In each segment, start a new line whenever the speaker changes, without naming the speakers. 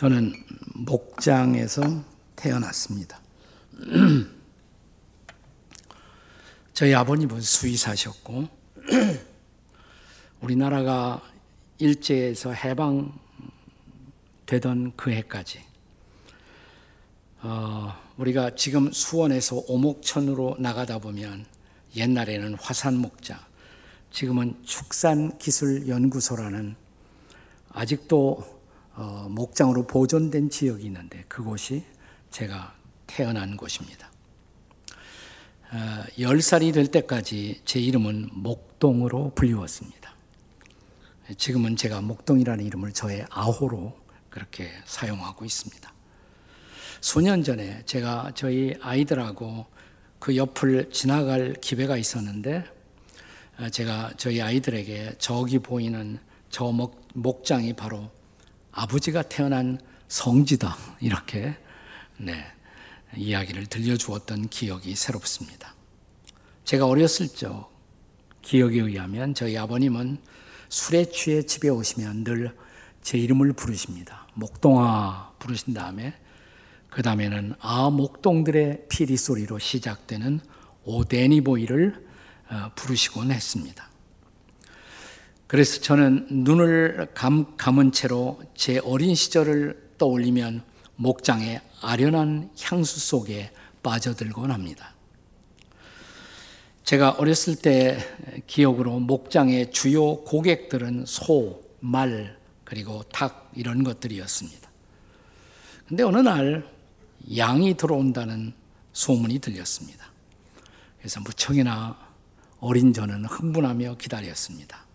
저는 목장에서 태어났습니다. 저희 아버님은 수의사셨고, 우리나라가 일제에서 해방되던 그 해까지, 어, 우리가 지금 수원에서 오목천으로 나가다 보면 옛날에는 화산목장, 지금은 축산기술연구소라는 아직도 어, 목장으로 보존된 지역이 있는데 그곳이 제가 태어난 곳입니다. 어, 10살이 될 때까지 제 이름은 목동으로 불리웠습니다. 지금은 제가 목동이라는 이름을 저의 아호로 그렇게 사용하고 있습니다. 수년 전에 제가 저희 아이들하고 그 옆을 지나갈 기회가 있었는데 어, 제가 저희 아이들에게 저기 보이는 저 목, 목장이 바로 아버지가 태어난 성지다. 이렇게, 네, 이야기를 들려주었던 기억이 새롭습니다. 제가 어렸을 적 기억에 의하면 저희 아버님은 술에 취해 집에 오시면 늘 제 이름을 부르십니다. 목동아 부르신 다음에 그 다음에는 아 목동들의 피리 소리로 시작되는 오데니보이를 어, 부르시곤 했습니다. 그래서 저는 눈을 감, 감은 채로 제 어린 시절을 떠올리면 목장의 아련한 향수 속에 빠져들곤 합니다. 제가 어렸을 때 기억으로 목장의 주요 고객들은 소, 말, 그리고 닭 이런 것들이었습니다. 근데 어느 날 양이 들어온다는 소문이 들렸습니다. 그래서 무척이나 어린 저는 흥분하며 기다렸습니다.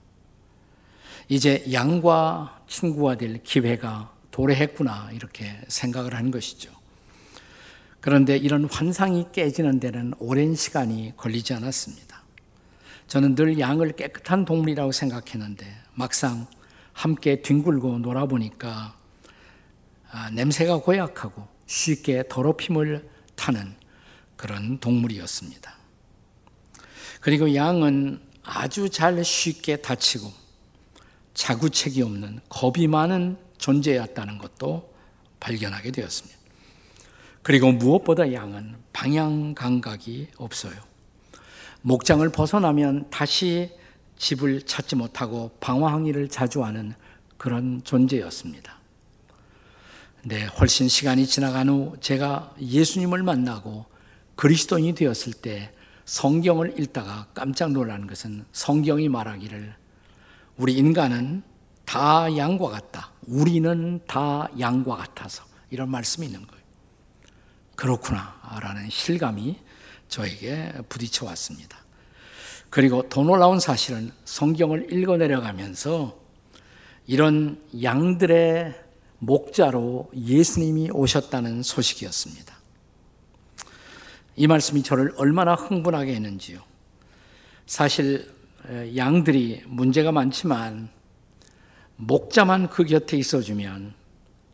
이제 양과 친구가 될 기회가 도래했구나 이렇게 생각을 한 것이죠. 그런데 이런 환상이 깨지는 데는 오랜 시간이 걸리지 않았습니다. 저는 늘 양을 깨끗한 동물이라고 생각했는데 막상 함께 뒹굴고 놀아보니까 아, 냄새가 고약하고 쉽게 더럽힘을 타는 그런 동물이었습니다. 그리고 양은 아주 잘 쉽게 다치고 자구책이 없는 겁이 많은 존재였다는 것도 발견하게 되었습니다. 그리고 무엇보다 양은 방향 감각이 없어요. 목장을 벗어나면 다시 집을 찾지 못하고 방황하기를 자주 하는 그런 존재였습니다. 근데 훨씬 시간이 지나간 후 제가 예수님을 만나고 그리스도인이 되었을 때 성경을 읽다가 깜짝 놀라는 것은 성경이 말하기를 우리 인간은 다 양과 같다. 우리는 다 양과 같아서 이런 말씀이 있는 거예요. 그렇구나. 라는 실감이 저에게 부딪혀 왔습니다. 그리고 더 놀라운 사실은 성경을 읽어 내려가면서 이런 양들의 목자로 예수님이 오셨다는 소식이었습니다. 이 말씀이 저를 얼마나 흥분하게 했는지요. 사실 양들이 문제가 많지만 목자만 그 곁에 있어주면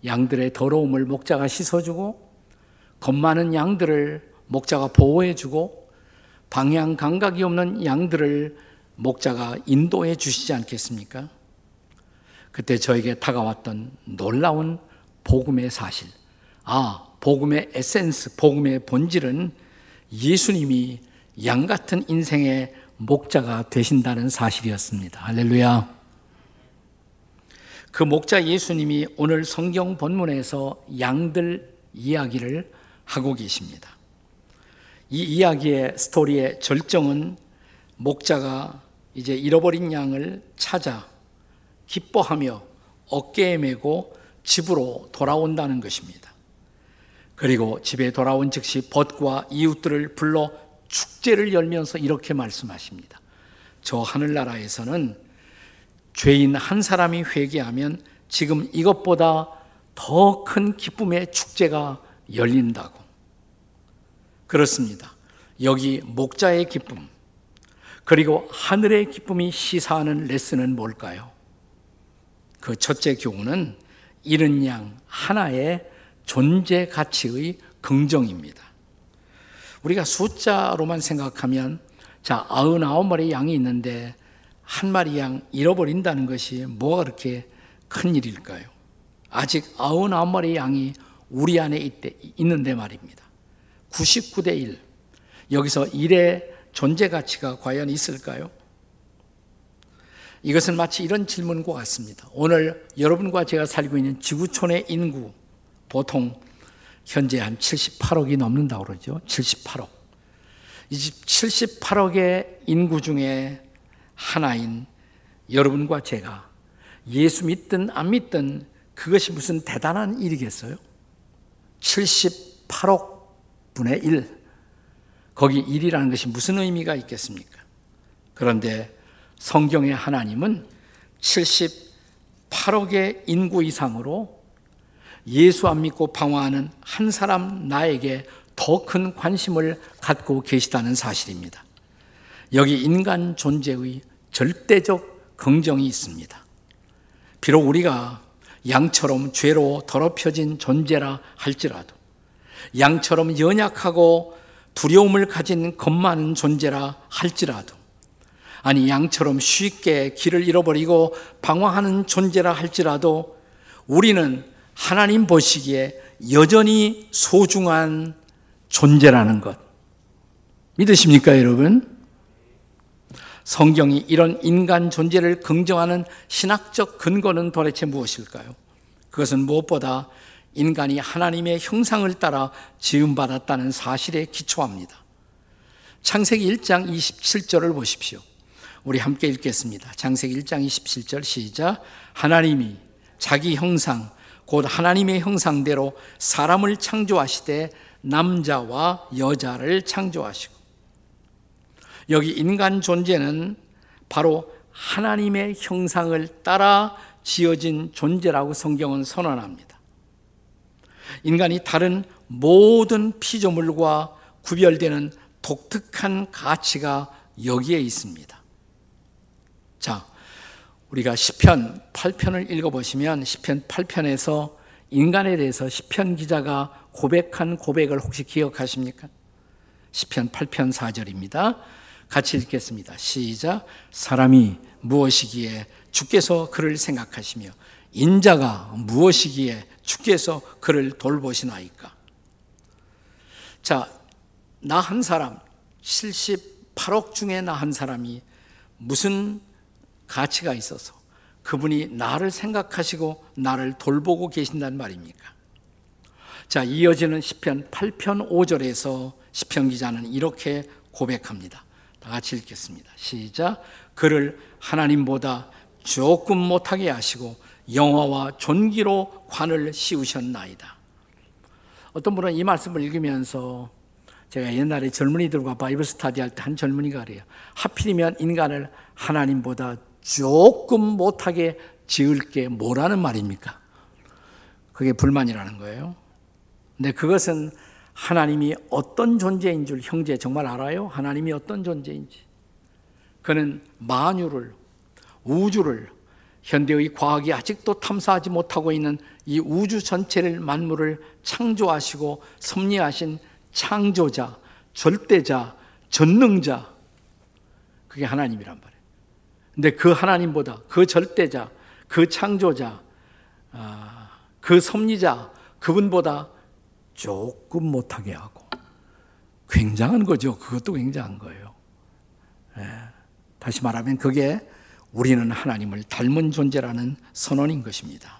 양들의 더러움을 목자가 씻어주고 겁 많은 양들을 목자가 보호해주고 방향 감각이 없는 양들을 목자가 인도해 주시지 않겠습니까? 그때 저에게 다가왔던 놀라운 복음의 사실. 아, 복음의 에센스, 복음의 본질은 예수님이 양 같은 인생의 목자가 되신다는 사실이었습니다. 할렐루야. 그 목자 예수님이 오늘 성경 본문에서 양들 이야기를 하고 계십니다. 이 이야기의 스토리의 절정은 목자가 이제 잃어버린 양을 찾아 기뻐하며 어깨에 메고 집으로 돌아온다는 것입니다. 그리고 집에 돌아온 즉시 벗과 이웃들을 불러 축제를 열면서 이렇게 말씀하십니다. 저 하늘나라에서는 죄인 한 사람이 회개하면 지금 이것보다 더 큰 기쁨의 축제가 열린다고. 그렇습니다. 여기 목자의 기쁨, 그리고 하늘의 기쁨이 시사하는 레슨은 뭘까요? 그 첫째 교훈은 이른 양 하나의 존재 가치의 긍정입니다. 우리가 숫자로만 생각하면 자, 99마리 양이 있는데 한 마리 양 잃어버린다는 것이 뭐가 그렇게 큰 일일까요? 아직 아흔아홉 마리 양이 우리 안에 있대, 있는데 말입니다. 99대 1. 여기서 1의 존재 가치가 과연 있을까요? 이것은 마치 이런 질문과 같습니다. 오늘 여러분과 제가 살고 있는 지구촌의 인구 보통 현재 한 78억이 넘는다고 그러죠. 78억. 이 78억의 인구 중에 하나인 여러분과 제가 예수 믿든 안 믿든 그것이 무슨 대단한 일이겠어요? 78억 분의 1. 거기 1이라는 것이 무슨 의미가 있겠습니까? 그런데 성경의 하나님은 78억의 인구 이상으로 예수 안 믿고 방황하는 한 사람 나에게 더 큰 관심을 갖고 계시다는 사실입니다. 여기 인간 존재의 절대적 긍정이 있습니다. 비록 우리가 양처럼 죄로 더럽혀진 존재라 할지라도, 양처럼 연약하고 두려움을 가진 겁 많은 존재라 할지라도, 아니, 양처럼 쉽게 길을 잃어버리고 방황하는 존재라 할지라도 우리는 하나님 보시기에 여전히 소중한 존재라는 것. 믿으십니까, 여러분? 성경이 이런 인간 존재를 긍정하는 신학적 근거는 도대체 무엇일까요? 그것은 무엇보다 인간이 하나님의 형상을 따라 지음받았다는 사실에 기초합니다. 창세기 1장 27절을 보십시오. 우리 함께 읽겠습니다. 창세기 1장 27절 시작. 하나님이 자기 형상 곧 하나님의 형상대로 사람을 창조하시되 남자와 여자를 창조하시고 여기 인간 존재는 바로 하나님의 형상을 따라 지어진 존재라고 성경은 선언합니다. 인간이 다른 모든 피조물과 구별되는 독특한 가치가 여기에 있습니다. 자, 우리가 시편 8편을 읽어보시면 시편 8편에서 인간에 대해서 시편 기자가 고백한 고백을 혹시 기억하십니까? 시편 8편 4절입니다. 같이 읽겠습니다. 시작. 사람이 무엇이기에 주께서 그를 생각하시며 인자가 무엇이기에 주께서 그를 돌보시나이까? 자, 나 한 사람 78억 중에 나 한 사람이 무슨 가치가 있어서 그분이 나를 생각하시고 나를 돌보고 계신단 말입니까? 자, 이어지는 시편 8편 5절에서 시편 기자는 이렇게 고백합니다. 다 같이 읽겠습니다. 시작. 그를 하나님보다 조금 못하게 하시고 영화와 존귀로 관을 씌우셨나이다. 어떤 분은 이 말씀을 읽으면서 제가 옛날에 젊은이들과 바이블 스타디 할 때 한 젊은이가 그래요. 하필이면 인간을 하나님보다 조금 못하게 지을 게 뭐라는 말입니까? 그게 불만이라는 거예요. 근데 그것은 하나님이 어떤 존재인 줄 형제 정말 알아요? 하나님이 어떤 존재인지. 그는 만유를, 우주를, 현대의 과학이 아직도 탐사하지 못하고 있는 이 우주 전체를 만물을 창조하시고 섭리하신 창조자, 절대자, 전능자, 그게 하나님이란 말이에요. 근데 그 하나님보다 그 절대자, 그 창조자, 아, 그 섭리자, 그분보다 조금 못하게 하고 굉장한 거죠. 그것도 굉장한 거예요. 예. 다시 말하면 그게 우리는 하나님을 닮은 존재라는 선언인 것입니다.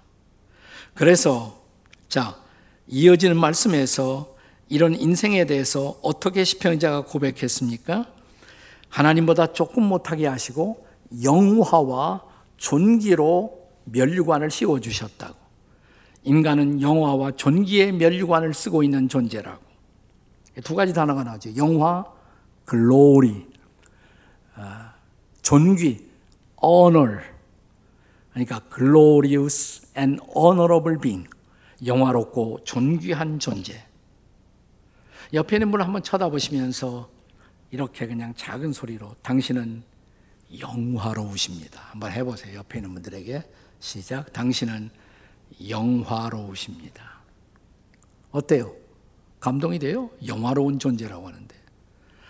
그래서 자 이어지는 말씀에서 이런 인생에 대해서 어떻게 시편자가 고백했습니까? 하나님보다 조금 못하게 하시고 영화와 존귀로 멸류관을 씌워 주셨다고. 인간은 영화와 존귀의 멸류관을 쓰고 있는 존재라고. 두 가지 단어가 나오죠. 영화, 글로리, 아, 존귀, honor. 그러니까 glorious and honorable being. 영화롭고 존귀한 존재. 옆에 있는 분을 한번 쳐다보시면서 이렇게 그냥 작은 소리로 당신은 영화로우십니다. 한번 해보세요. 옆에 있는 분들에게 시작. 당신은 영화로우십니다. 어때요? 감동이 돼요? 영화로운 존재라고 하는데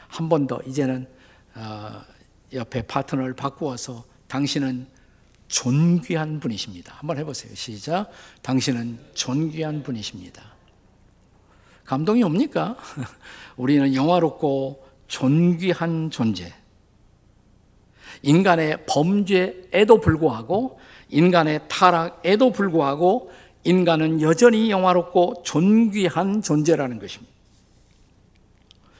한 번 더 이제는 어, 옆에 파트너를 바꾸어서 당신은 존귀한 분이십니다. 한번 해보세요. 시작. 당신은 존귀한 분이십니다. 감동이 옵니까? 우리는 영화롭고 존귀한 존재. 인간의 범죄에도 불구하고, 인간의 타락에도 불구하고, 인간은 여전히 영화롭고 존귀한 존재라는 것입니다.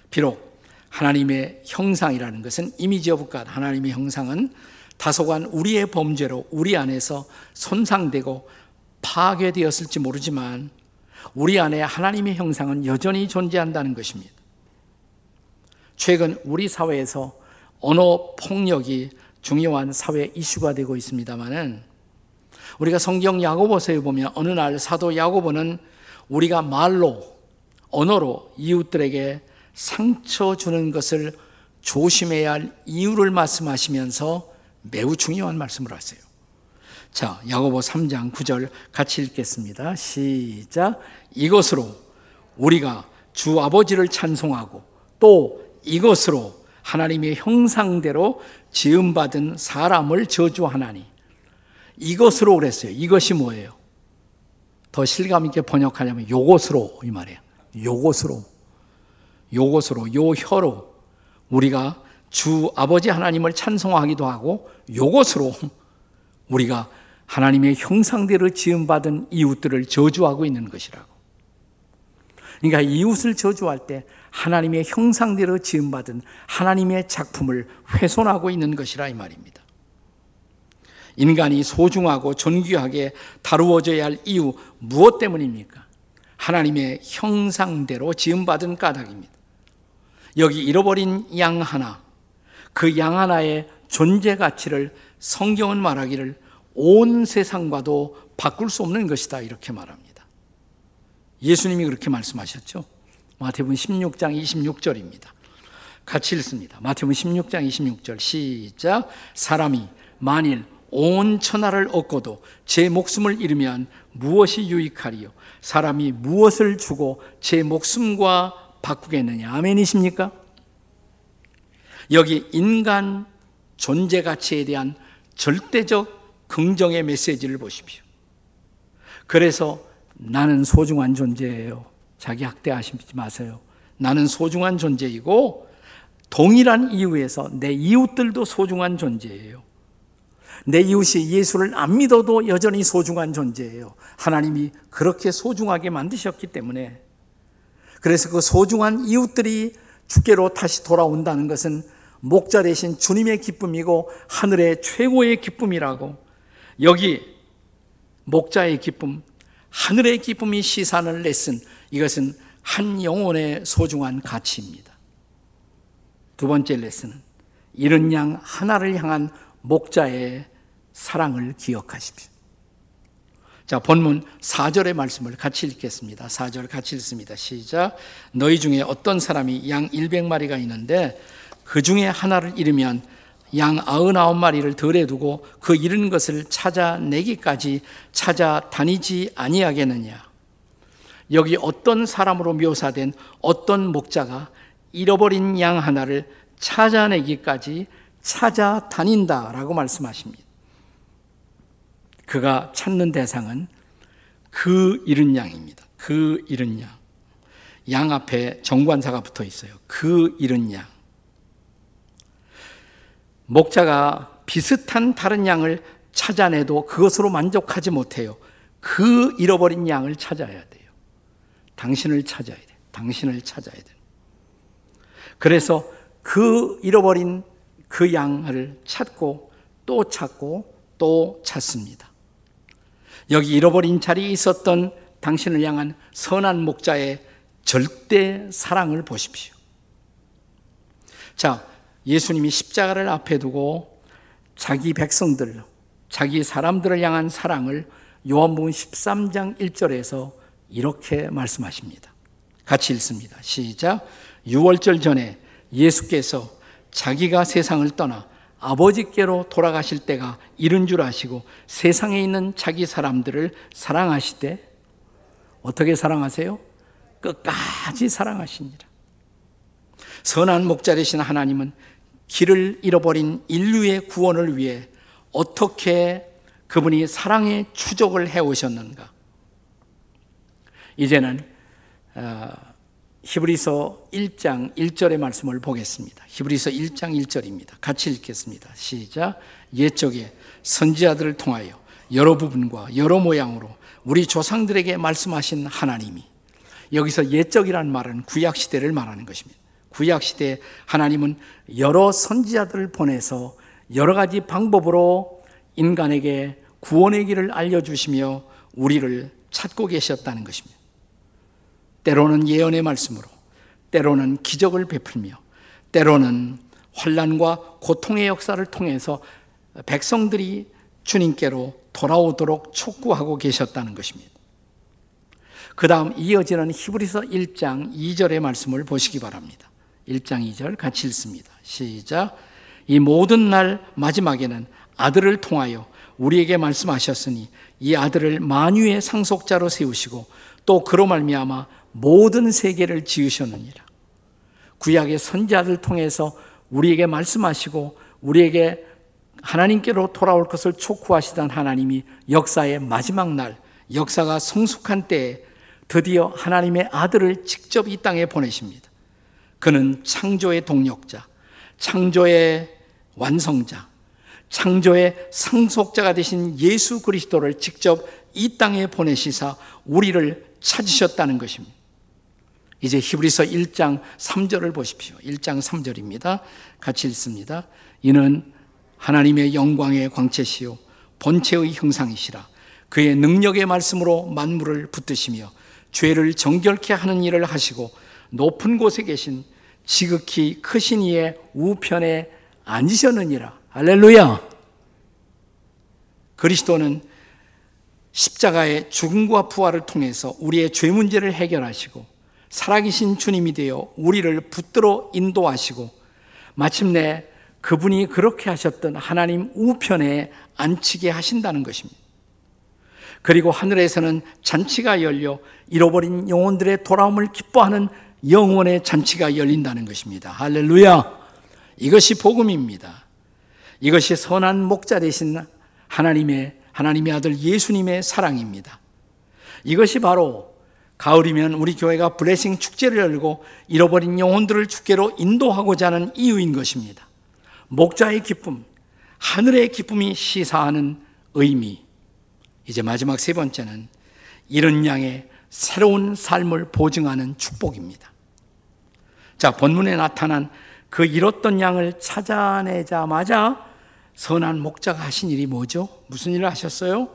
비록 하나님의 형상이라는 것은 image of God, 하나님의 형상은 다소간 우리의 범죄로 우리 안에서 손상되고 파괴되었을지 모르지만 우리 안에 하나님의 형상은 여전히 존재한다는 것입니다. 최근 우리 사회에서 언어 폭력이 중요한 사회 이슈가 되고 있습니다만은 우리가 성경 야고보서에 보면 어느 날 사도 야고보는 우리가 말로 언어로 이웃들에게 상처 주는 것을 조심해야 할 이유를 말씀하시면서 매우 중요한 말씀을 하세요. 자, 야고보 3장 9절 같이 읽겠습니다. 시작. 이것으로 우리가 주 아버지를 찬송하고 또 이것으로 하나님의 형상대로 지음받은 사람을 저주하나니 이것으로 그랬어요. 이것이 뭐예요? 더 실감 있게 번역하려면 요것으로 이 말이에요. 요것으로 요것으로 요 혀로 우리가 주 아버지 하나님을 찬송하기도 하고 요것으로 우리가 하나님의 형상대로 지음 받은 이웃들을 저주하고 있는 것이라고. 그러니까 이웃을 저주할 때 하나님의 형상대로 지음받은 하나님의 작품을 훼손하고 있는 것이라 이 말입니다. 인간이 소중하고 존귀하게 다루어져야 할 이유 무엇 때문입니까? 하나님의 형상대로 지음받은 까닭입니다. 여기 잃어버린 양 하나, 그 양 하나의 존재 가치를 성경은 말하기를 온 세상과도 바꿀 수 없는 것이다. 이렇게 말합니다. 예수님이 그렇게 말씀하셨죠. 마태복음 16장 26절입니다. 같이 읽습니다. 마태복음 16장 26절 시작. 사람이 만일 온 천하를 얻고도 제 목숨을 잃으면 무엇이 유익하리요? 사람이 무엇을 주고 제 목숨과 바꾸겠느냐. 아멘이십니까? 여기 인간 존재 가치에 대한 절대적 긍정의 메시지를 보십시오. 그래서 나는 소중한 존재예요. 자기 학대하시지 마세요. 나는 소중한 존재이고 동일한 이유에서 내 이웃들도 소중한 존재예요. 내 이웃이 예수를 안 믿어도 여전히 소중한 존재예요. 하나님이 그렇게 소중하게 만드셨기 때문에 그래서 그 소중한 이웃들이 주께로 다시 돌아온다는 것은 목자 대신 주님의 기쁨이고 하늘의 최고의 기쁨이라고 여기 목자의 기쁨, 하늘의 기쁨이 시산을 냈은 이것은 한 영혼의 소중한 가치입니다. 두 번째 레슨은 이른 양 하나를 향한 목자의 사랑을 기억하십시오. 자, 본문 4절의 말씀을 같이 읽겠습니다. 4절 같이 읽습니다. 시작. 너희 중에 어떤 사람이 양 100마리가 있는데 그 중에 하나를 잃으면 양 99마리를 덜에 두고 그 잃은 것을 찾아내기까지 찾아다니지 아니하겠느냐. 여기 어떤 사람으로 묘사된 어떤 목자가 잃어버린 양 하나를 찾아내기까지 찾아다닌다라고 말씀하십니다. 그가 찾는 대상은 그 잃은 양입니다. 그 잃은 양. 양 앞에 정관사가 붙어 있어요. 그 잃은 양. 목자가 비슷한 다른 양을 찾아내도 그것으로 만족하지 못해요. 그 잃어버린 양을 찾아야 돼요. 당신을 찾아야 돼. 당신을 찾아야 돼. 그래서 그 잃어버린 그 양을 찾고 또 찾고 또 찾습니다. 여기 잃어버린 자리에 있었던 당신을 향한 선한 목자의 절대 사랑을 보십시오. 자, 예수님이 십자가를 앞에 두고 자기 백성들, 자기 사람들을 향한 사랑을 요한복음 13장 1절에서 이렇게 말씀하십니다. 같이 읽습니다. 시작. 6월절 전에 예수께서 자기가 세상을 떠나 아버지께로 돌아가실 때가 이른 줄 아시고 세상에 있는 자기 사람들을 사랑하시되 어떻게 사랑하세요? 끝까지 사랑하십니다. 선한 목자 되신 하나님은 길을 잃어버린 인류의 구원을 위해 어떻게 그분이 사랑의 추적을 해오셨는가? 이제는 어, 히브리서 1장 1절의 말씀을 보겠습니다. 히브리서 1장 1절입니다. 같이 읽겠습니다. 시작. 옛적에 선지자들을 통하여 여러 부분과 여러 모양으로 우리 조상들에게 말씀하신 하나님이 여기서 옛적이라는 말은 구약 시대를 말하는 것입니다. 구약 시대 하나님은 여러 선지자들을 보내서 여러 가지 방법으로 인간에게 구원의 길을 알려주시며 우리를 찾고 계셨다는 것입니다. 때로는 예언의 말씀으로, 때로는 기적을 베풀며, 때로는 환란과 고통의 역사를 통해서 백성들이 주님께로 돌아오도록 촉구하고 계셨다는 것입니다. 그 다음 이어지는 히브리서 1장 2절의 말씀을 보시기 바랍니다. 1장 2절 같이 읽습니다. 시작. 이 모든 날 마지막에는 아들을 통하여 우리에게 말씀하셨으니 이 아들을 만유의 상속자로 세우시고 또 그로 말미암아 모든 세계를 지으셨느니라. 구약의 선지자들 통해서 우리에게 말씀하시고 우리에게 하나님께로 돌아올 것을 촉구하시던 하나님이 역사의 마지막 날, 역사가 성숙한 때에 드디어 하나님의 아들을 직접 이 땅에 보내십니다. 그는 창조의 동력자, 창조의 완성자, 창조의 상속자가 되신 예수 그리스도를 직접 이 땅에 보내시사 우리를 찾으셨다는 것입니다. 이제 히브리서 1장 3절을 보십시오. 1장 3절입니다. 같이 읽습니다. 이는 하나님의 영광의 광채시요 본체의 형상이시라 그의 능력의 말씀으로 만물을 붙드시며 죄를 정결케 하는 일을 하시고 높은 곳에 계신 지극히 크신 이의 우편에 앉으셨느니라. 할렐루야. 그리스도는 십자가의 죽음과 부활을 통해서 우리의 죄 문제를 해결하시고 살아계신 주님이 되어 우리를 붙들어 인도하시고 마침내 그분이 그렇게 하셨던 하나님 우편에 앉히게 하신다는 것입니다. 그리고 하늘에서는 잔치가 열려 잃어버린 영혼들의 돌아옴을 기뻐하는 영원의 잔치가 열린다는 것입니다. 할렐루야! 이것이 복음입니다. 이것이 선한 목자 되신 하나님의 하나님의 아들 예수님의 사랑입니다. 이것이 바로 가을이면 우리 교회가 블레싱 축제를 열고 잃어버린 영혼들을 축제로 인도하고자 하는 이유인 것입니다. 목자의 기쁨, 하늘의 기쁨이 시사하는 의미. 이제 마지막 세 번째는 이런 양의 새로운 삶을 보증하는 축복입니다. 자, 본문에 나타난 그 잃었던 양을 찾아내자마자 선한 목자가 하신 일이 뭐죠? 무슨 일을 하셨어요?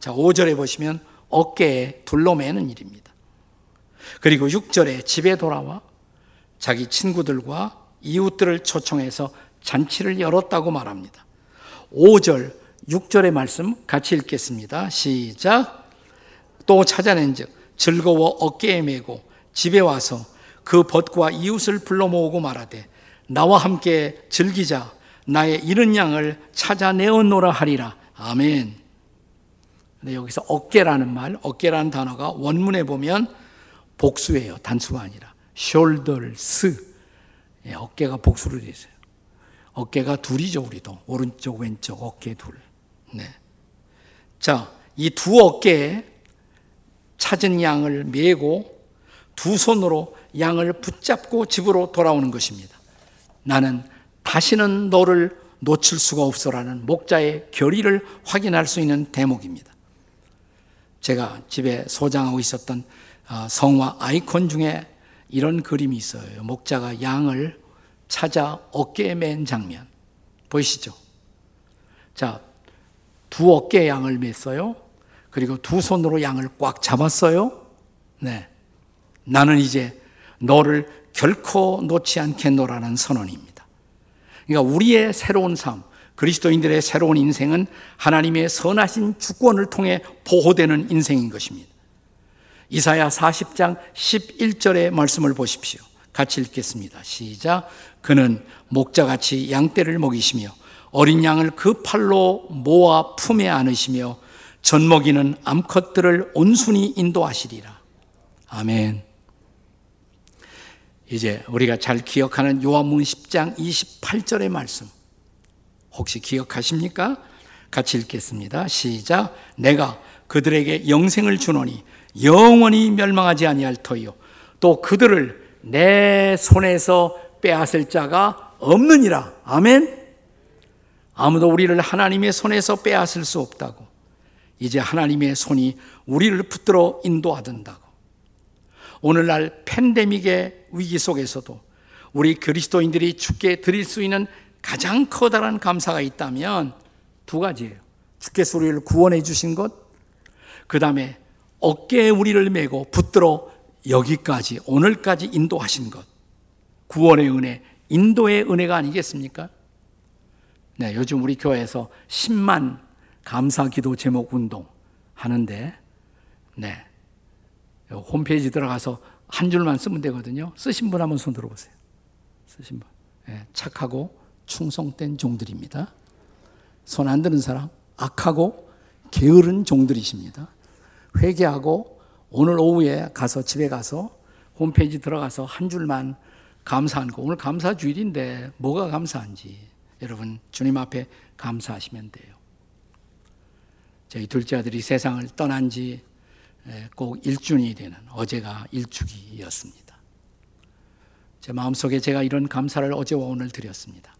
자, 5절에 보시면 어깨에 둘러매는 일입니다. 그리고 6절에 집에 돌아와 자기 친구들과 이웃들을 초청해서 잔치를 열었다고 말합니다. 5절, 6절의 말씀 같이 읽겠습니다. 시작. 또 찾아낸 즉, 즐거워 어깨에 메고 집에 와서 그 벗과 이웃을 불러 모으고 말하되, 나와 함께 즐기자. 나의 이른 양을 찾아내었노라 하리라. 아멘. 근데 여기서 어깨라는 말, 어깨라는 단어가 원문에 보면 복수예요. 단수가 아니라. shoulders. 예, 어깨가 복수로 되어 있어요. 어깨가 둘이죠, 우리도. 오른쪽, 왼쪽, 어깨 둘. 네. 자, 이 두 어깨에 찾은 양을 메고 두 손으로 양을 붙잡고 집으로 돌아오는 것입니다. 나는 다시는 너를 놓칠 수가 없어라는 목자의 결의를 확인할 수 있는 대목입니다. 제가 집에 소장하고 있었던 어, 성화 아이콘 중에 이런 그림이 있어요. 목자가 양을 찾아 어깨에 맨 장면. 보이시죠? 자, 두 어깨에 양을 맸어요. 그리고 두 손으로 양을 꽉 잡았어요. 네. 나는 이제 너를 결코 놓지 않겠노라는 선언입니다. 그러니까 우리의 새로운 삶, 그리스도인들의 새로운 인생은 하나님의 선하신 주권을 통해 보호되는 인생인 것입니다. 이사야 40장 11절의 말씀을 보십시오. 같이 읽겠습니다. 시작. 그는 목자같이 양떼를 먹이시며 어린 양을 그 팔로 모아 품에 안으시며 젖먹이는 암컷들을 온순히 인도하시리라. 아멘. 이제 우리가 잘 기억하는 요한문 10장 28절의 말씀. 혹시 기억하십니까? 같이 읽겠습니다. 시작. 내가 그들에게 영생을 주노니 영원히 멸망하지 아니할 터이요. 또 그들을 내 손에서 빼앗을 자가 없느니라. 아멘. 아무도 우리를 하나님의 손에서 빼앗을 수 없다고. 이제 하나님의 손이 우리를 붙들어 인도하던다고. 오늘날 팬데믹의 위기 속에서도 우리 그리스도인들이 주께 드릴 수 있는 가장 커다란 감사가 있다면 두 가지예요. 주께서 우리를 구원해 주신 것, 그 다음에 어깨에 우리를 메고 붙들어 여기까지, 오늘까지 인도하신 것. 구원의 은혜, 인도의 은혜가 아니겠습니까? 네, 요즘 우리 교회에서 10만 감사 기도 제목 운동 하는데, 네. 홈페이지 들어가서 한 줄만 쓰면 되거든요. 쓰신 분 한번 손 들어보세요. 쓰신 분. 네, 착하고 충성된 종들입니다. 손 안 드는 사람, 악하고 게으른 종들이십니다. 회개하고 오늘 오후에 가서 집에 가서 홈페이지 들어가서 한 줄만 감사한 거. 오늘 감사 주일인데 뭐가 감사한지 여러분 주님 앞에 감사하시면 돼요. 저희 둘째 아들이 세상을 떠난 지 꼭 일주년이 되는 어제가 일주기였습니다. 제 마음속에 제가 이런 감사를 어제와 오늘 드렸습니다.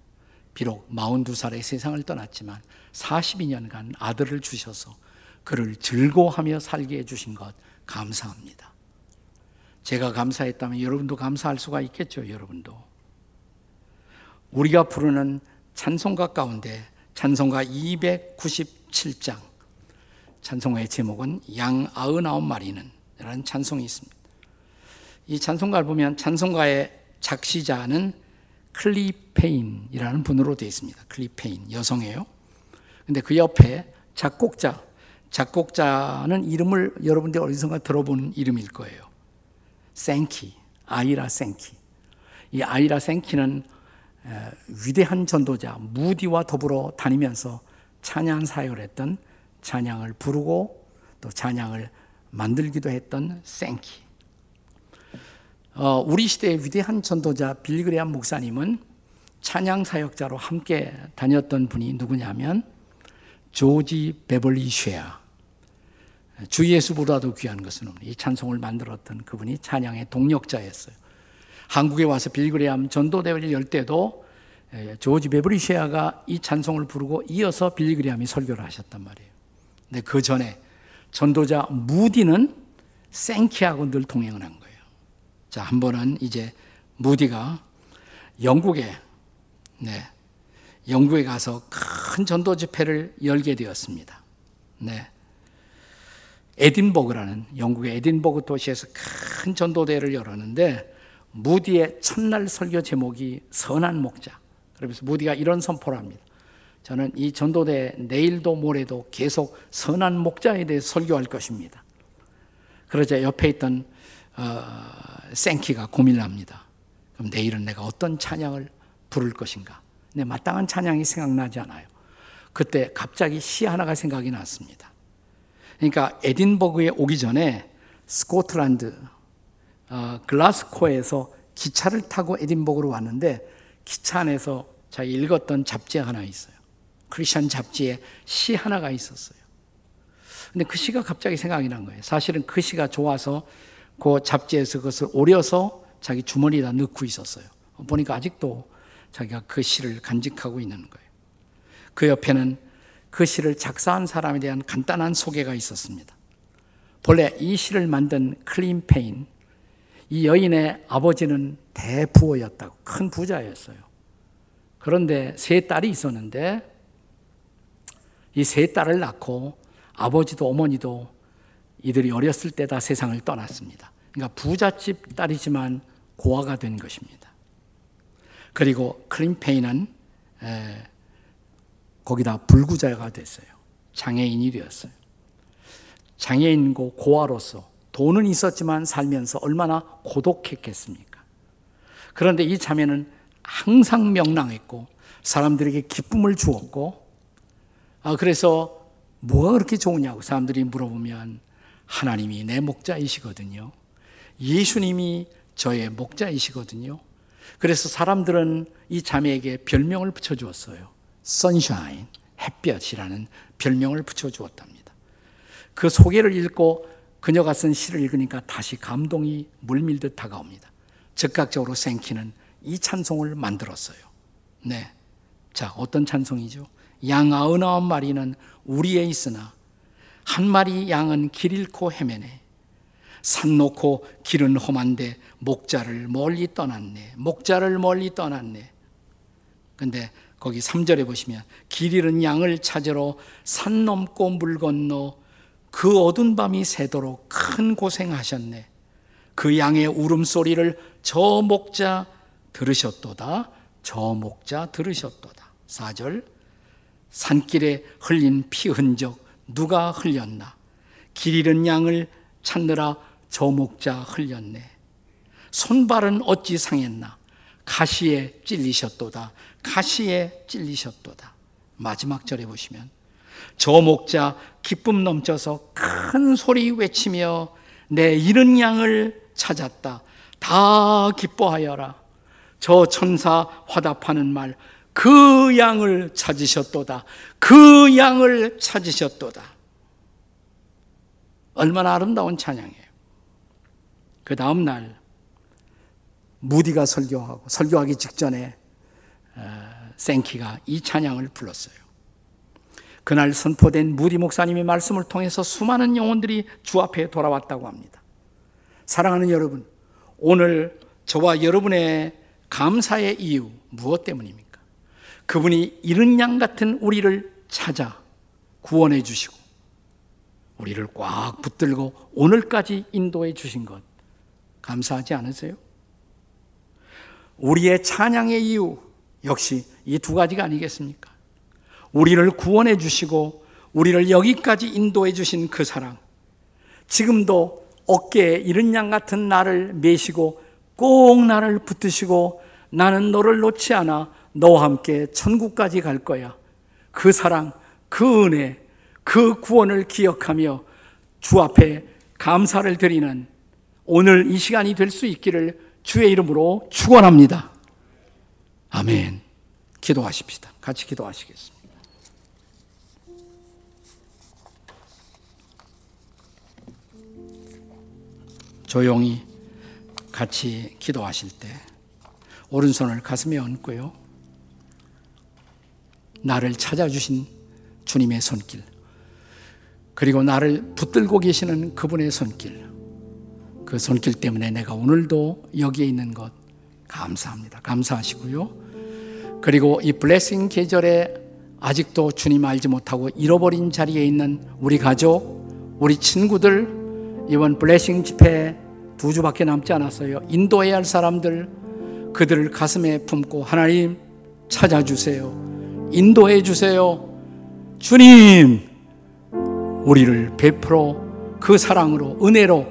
비록 42살에 세상을 떠났지만 42년간 아들을 주셔서 그를 즐거워하며 살게 해주신 것 감사합니다. 제가 감사했다면 여러분도 감사할 수가 있겠죠, 여러분도. 우리가 부르는 찬송가 가운데 찬송가 297장 찬송가의 제목은 양 아흔아홉 마리는 라는 찬송이 있습니다. 이 찬송가를 보면 찬송가의 작시자는 클리페인이라는 분으로 되어 있습니다. 클리페인 여성이에요. 근데 그 옆에 작곡자 작곡자는 이름을 여러분들 어디선가 들어본 이름일 거예요. 생키, 아이라 생키. 이 아이라 생키는 위대한 전도자 무디와 더불어 다니면서 찬양 사역을 했던 찬양을 부르고 또 찬양을 만들기도 했던 생키. 어, 우리 시대의 위대한 전도자 빌그레암 목사님은 찬양 사역자로 함께 다녔던 분이 누구냐면 조지 베벌리 쉐아. 주 예수보다도 귀한 것은 이 찬송을 만들었던 그분이 찬양의 동력자였어요. 한국에 와서 빌그레암 전도대회를 열 때도 조지 베벌리 쉐아가 이 찬송을 부르고 이어서 빌그레암이 설교를 하셨단 말이에요. 근데 그 전에 전도자 무디는 생키하고 늘 동행을 한 거예요. 자, 한 번은 이제 무디가 영국에 네. 영국에 가서 큰 전도 집회를 열게 되었습니다. 네. 에딘버그라는 영국의 에딘버그 도시에서 큰 전도대회를 열었는데 무디의 첫날 설교 제목이 선한 목자. 그러면서 무디가 이런 선포를 합니다. 저는 이 전도대 내일도 모레도 계속 선한 목자에 대해 설교할 것입니다. 그러자 옆에 있던 어, 생키가 고민을 합니다. 그럼 내일은 내가 어떤 찬양을 부를 것인가? 네, 마땅한 찬양이 생각나지 않아요. 그때 갑자기 시 하나가 생각이 났습니다. 그러니까 에딘버그에 오기 전에 스코틀랜드 어, 글라스코에서 기차를 타고 에딘버그로 왔는데 기차 안에서 자기 읽었던 잡지 하나 있어요. 크리스천 잡지에 시 하나가 있었어요. 근데 그 시가 갑자기 생각이 난 거예요. 사실은 그 시가 좋아서 그 잡지에서 그것을 오려서 자기 주머니에다 넣고 있었어요. 보니까 아직도 자기가 그 시를 간직하고 있는 거예요. 그 옆에는 그 시를 작사한 사람에 대한 간단한 소개가 있었습니다. 본래 이 시를 만든 클리페인, 이 여인의 아버지는 대부호였다고, 큰 부자였어요. 그런데 세 딸이 있었는데, 이 세 딸을 낳고 아버지도 어머니도 이들이 어렸을 때 다 세상을 떠났습니다. 그러니까 부잣집 딸이지만 고아가 된 것입니다. 그리고 클린페인은 거기다 불구자가 됐어요. 장애인이 되었어요. 장애인고 고아로서 돈은 있었지만 살면서 얼마나 고독했겠습니까? 그런데 이 자매는 항상 명랑했고 사람들에게 기쁨을 주었고 아 그래서 뭐가 그렇게 좋으냐고 사람들이 물어보면 하나님이 내 목자이시거든요. 예수님이 저의 목자이시거든요. 그래서 사람들은 이 자매에게 별명을 붙여주었어요. 선샤인, 햇볕이라는 별명을 붙여주었답니다. 그 소개를 읽고 그녀가 쓴 시를 읽으니까 다시 감동이 물밀듯 다가옵니다. 즉각적으로 생키는 이 찬송을 만들었어요. 네. 자, 어떤 찬송이죠? 양 아흔아홉 마리는 우리에 있으나 한 마리 양은 길 잃고 헤매네. 산 놓고 길은 험한데 목자를 멀리 떠났네. 목자를 멀리 떠났네. 근데 거기 3절에 보시면 길 잃은 양을 찾으러 산 넘고 물 건너 그 어두운 밤이 새도록 큰 고생하셨네. 그 양의 울음소리를 저 목자 들으셨도다. 저 목자 들으셨도다. 4절 산길에 흘린 피 흔적 누가 흘렸나? 길 잃은 양을 찾느라 저 목자 흘렸네. 손발은 어찌 상했나? 가시에 찔리셨도다. 가시에 찔리셨도다. 마지막 절에 보시면 저 목자 기쁨 넘쳐서 큰 소리 외치며 내 잃은 양을 찾았다. 다 기뻐하여라. 저 천사 화답하는 말, 그 양을 찾으셨도다. 그 양을 찾으셨도다. 얼마나 아름다운 찬양이에요. 그 다음 날, 무디가 설교하고, 설교하기 직전에 어, 생키가 이 찬양을 불렀어요. 그날 선포된 무디 목사님의 말씀을 통해서 수많은 영혼들이 주 앞에 돌아왔다고 합니다. 사랑하는 여러분, 오늘 저와 여러분의 감사의 이유 무엇 때문입니까? 그분이 이른 양 같은 우리를 찾아 구원해 주시고 우리를 꽉 붙들고 오늘까지 인도해 주신 것 감사하지 않으세요? 우리의 찬양의 이유 역시 이 두 가지가 아니겠습니까? 우리를 구원해 주시고 우리를 여기까지 인도해 주신 그 사랑. 지금도 어깨에 이른 양 같은 나를 메시고 꼭 나를 붙드시고 나는 너를 놓지 않아 너와 함께 천국까지 갈 거야. 그 사랑, 그 은혜, 그 구원을 기억하며 주 앞에 감사를 드리는 오늘 이 시간이 될 수 있기를 주의 이름으로 축원합니다. 아멘. 기도하십시다. 같이 기도하시겠습니다. 조용히 같이 기도하실 때 오른손을 가슴에 얹고요. 나를 찾아주신 주님의 손길, 그리고 나를 붙들고 계시는 그분의 손길, 그 손길 때문에 내가 오늘도 여기에 있는 것 감사합니다. 감사하시고요. 그리고 이 블레싱 계절에 아직도 주님 알지 못하고 잃어버린 자리에 있는 우리 가족, 우리 친구들, 이번 블레싱 집회 두 주밖에 남지 않았어요. 인도해야 할 사람들, 그들을 가슴에 품고 하나님 찾아주세요. 인도해 주세요. 주님, 우리를 베풀어 그 사랑으로, 은혜로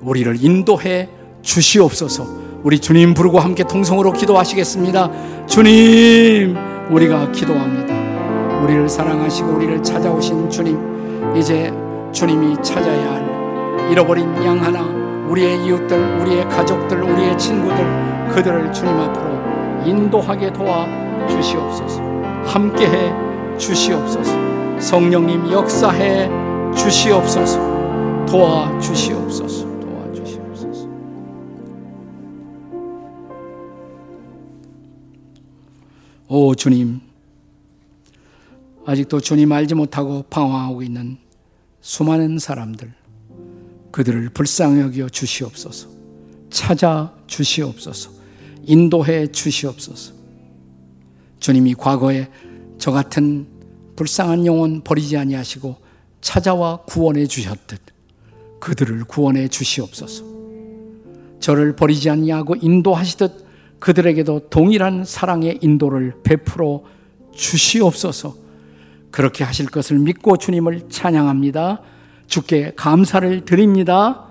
우리를 인도해 주시옵소서. 우리 주님 부르고 함께 통성으로 기도하시겠습니다. 주님, 우리가 기도합니다. 우리를 사랑하시고 우리를 찾아오신 주님, 이제 주님이 찾아야 할 잃어버린 양 하나, 우리의 이웃들, 우리의 가족들, 우리의 친구들, 그들을 주님 앞으로 인도하게 도와 주시옵소서. 함께해 주시옵소서. 성령님 역사해 주시옵소서. 도와 주시옵소서. 오 주님, 아직도 주님 알지 못하고 방황하고 있는 수많은 사람들, 그들을 불쌍히 여겨 주시옵소서. 찾아 주시옵소서. 인도해 주시옵소서. 주님이 과거에 저 같은 불쌍한 영혼 버리지 아니하시고 찾아와 구원해 주셨듯 그들을 구원해 주시옵소서. 저를 버리지 아니하고 인도하시듯 그들에게도 동일한 사랑의 인도를 베풀어 주시옵소서. 그렇게 하실 것을 믿고 주님을 찬양합니다. 주께 감사를 드립니다.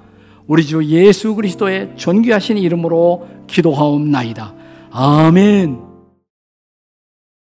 우리 주 예수 그리스도의 존귀하신 이름으로 기도하옵나이다. 아멘.